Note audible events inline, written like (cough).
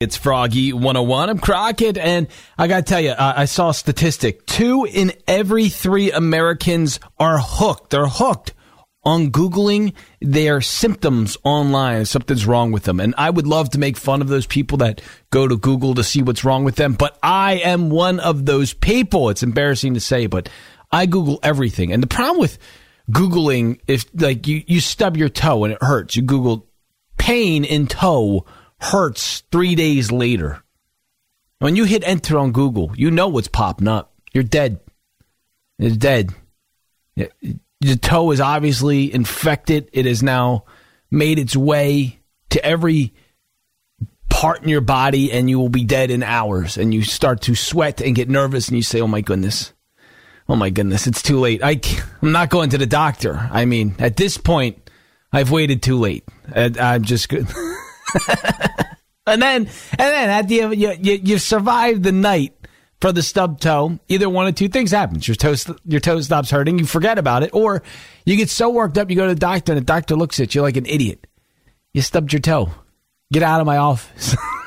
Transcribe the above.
It's Froggy 101. I'm Crockett, and I gotta tell you, I saw a statistic. Two in every three Americans are hooked. They're hooked on Googling their symptoms online. Something's wrong with them. And I would love to make fun of those people that go to Google to see what's wrong with them, but I am one of those people. It's embarrassing to say, but I Google everything. And the problem with Googling, if like you, you stub your toe and it hurts, you Google pain in toe hurts three days later. When you hit enter on Google, you know what's popping up. You're dead. It's dead. The toe is obviously infected. It has now made its way to every part in your body, and you will be dead in hours. And you start to sweat and get nervous, and you say, "Oh my goodness, oh my goodness, it's too late. I, I'm not going to the doctor." I mean, at this point, I've waited too late. I, I'm just good. (laughs) (laughs) and then, and then at the you, you, you survive the night for the stub toe. Either one of two things happens: your toe your toe stops hurting, you forget about it, or you get so worked up you go to the doctor and the doctor looks at you like an idiot. You stubbed your toe. Get out of my office. (laughs)